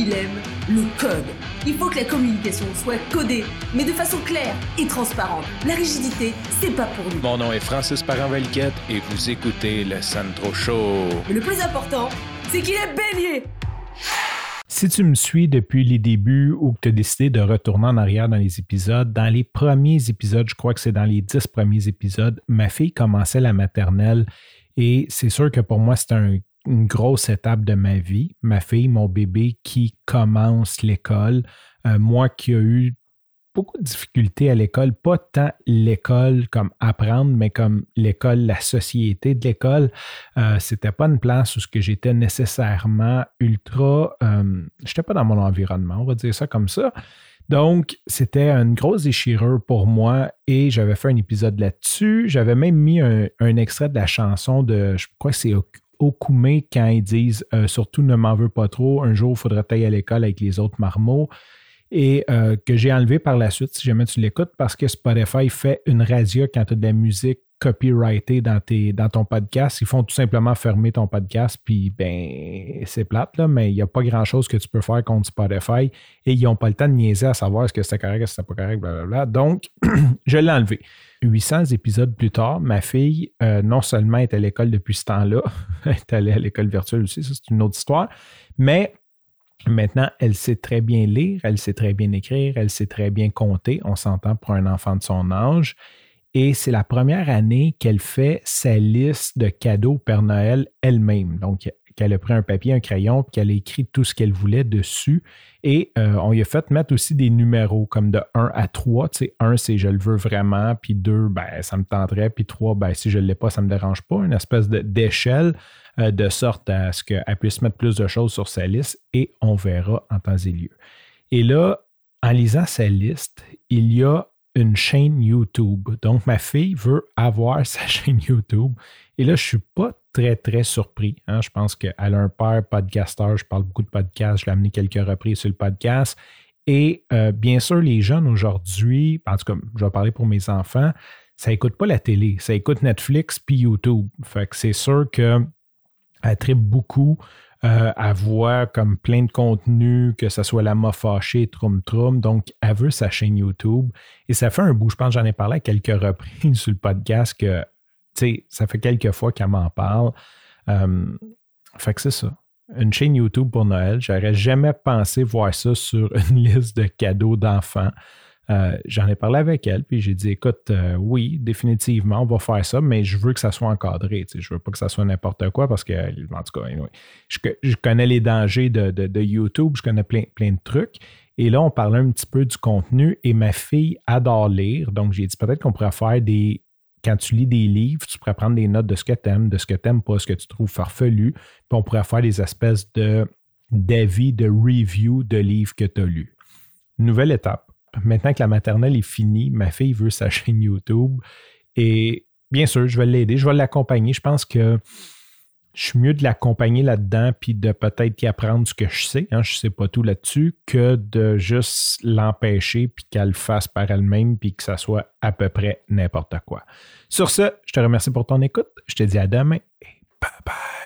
il aime le code. Il faut que la communication soit codée, mais de façon claire et transparente. La rigidité, c'est pas pour nous. Mon nom est Francis Parent-Valquette et vous écoutez le Sandro Show. Mais le plus important, c'est qu'il est bélier. Si tu me suis depuis les débuts ou que tu as décidé de retourner en arrière dans les épisodes, dans les premiers épisodes, je crois que c'est dans les dix premiers épisodes, ma fille commençait la maternelle et c'est sûr que pour moi, c'était une grosse étape de ma vie. Ma fille, mon bébé qui commence l'école, euh, moi qui ai eu beaucoup de difficultés à l'école, pas tant l'école comme apprendre, mais comme l'école, la société de l'école. Euh, c'était pas une place où j'étais nécessairement ultra, euh, j'étais pas dans mon environnement, on va dire ça comme ça. Donc, c'était une grosse déchirure pour moi et j'avais fait un épisode là-dessus. J'avais même mis un, extrait de la chanson de, je crois que c'est Okume quand ils disent euh, Surtout ne m'en veux pas trop, un jour il faudra tailler à l'école avec les autres marmots. Et euh, que j'ai enlevé par la suite, si jamais tu l'écoutes, parce que Spotify fait une radio quand tu as de la musique copyrightée dans, ton podcast. Ils font tout simplement fermer ton podcast, puis ben, c'est plate, là, mais il n'y a pas grand-chose que tu peux faire contre Spotify et ils n'ont pas le temps de niaiser à savoir est-ce que c'était correct, est-ce que c'était pas correct, blablabla. Donc, je l'ai enlevé. 800 épisodes plus tard, ma fille, euh, non seulement est à l'école depuis ce temps-là, est allée à l'école virtuelle aussi, ça c'est une autre histoire, mais Maintenant, elle sait très bien lire, elle sait très bien écrire, elle sait très bien compter. On s'entend pour un enfant de son âge. Et c'est la première année qu'elle fait sa liste de cadeaux Père Noël elle-même. Donc, qu'elle a pris un papier, un crayon, puis qu'elle a écrit tout ce qu'elle voulait dessus. Et euh, on lui a fait mettre aussi des numéros comme de 1 à 3. Tu sais, 1, c'est je le veux vraiment, puis 2, ben, ça me tenterait, puis 3, ben, si je ne l'ai pas, ça ne me dérange pas. Une espèce d'échelle euh, de sorte à ce qu'elle puisse mettre plus de choses sur sa liste et on verra en temps et lieu. Et là, en lisant sa liste, il y a une chaîne YouTube. Donc, ma fille veut avoir sa chaîne YouTube. Et là, je ne suis pas très, très surpris. Hein. Je pense qu'elle a un père podcasteur. Je parle beaucoup de podcasts. Je l'ai amené quelques reprises sur le podcast. Et euh, bien sûr, les jeunes aujourd'hui, en tout cas, je vais parler pour mes enfants, ça n'écoute pas la télé, ça écoute Netflix puis YouTube. Fait que c'est sûr que elle tripe beaucoup. Euh, elle voit comme plein de contenus, que ce soit la m'a fâchée, Troum Troum. Donc, elle veut sa chaîne YouTube. Et ça fait un bout, je pense j'en ai parlé à quelques reprises sur le podcast que, tu sais, ça fait quelques fois qu'elle m'en parle. Euh, fait que c'est ça. Une chaîne YouTube pour Noël. J'aurais jamais pensé voir ça sur une liste de cadeaux d'enfants. Euh, j'en ai parlé avec elle, puis j'ai dit écoute, euh, oui, définitivement, on va faire ça, mais je veux que ça soit encadré. Je ne veux pas que ça soit n'importe quoi parce que, je, connais les dangers de, YouTube, je connais plein, plein de trucs. Et là, on parlait un petit peu du contenu et ma fille adore lire. Donc, j'ai dit peut-être qu'on pourrait faire des. Quand tu lis des livres, tu pourrais prendre des notes de ce que tu aimes, de ce que tu n'aimes pas, ce que tu trouves farfelu. Puis on pourrait faire des espèces de d'avis, de review de livres que tu as lus. Nouvelle étape maintenant que la maternelle est finie, ma fille veut sa chaîne YouTube. Et bien sûr, je vais l'aider, je vais l'accompagner. Je pense que je suis mieux de l'accompagner là-dedans puis de peut-être y apprendre ce que je sais. Hein, je ne sais pas tout là-dessus que de juste l'empêcher puis qu'elle le fasse par elle-même puis que ça soit à peu près n'importe quoi. Sur ce, je te remercie pour ton écoute. Je te dis à demain et bye bye.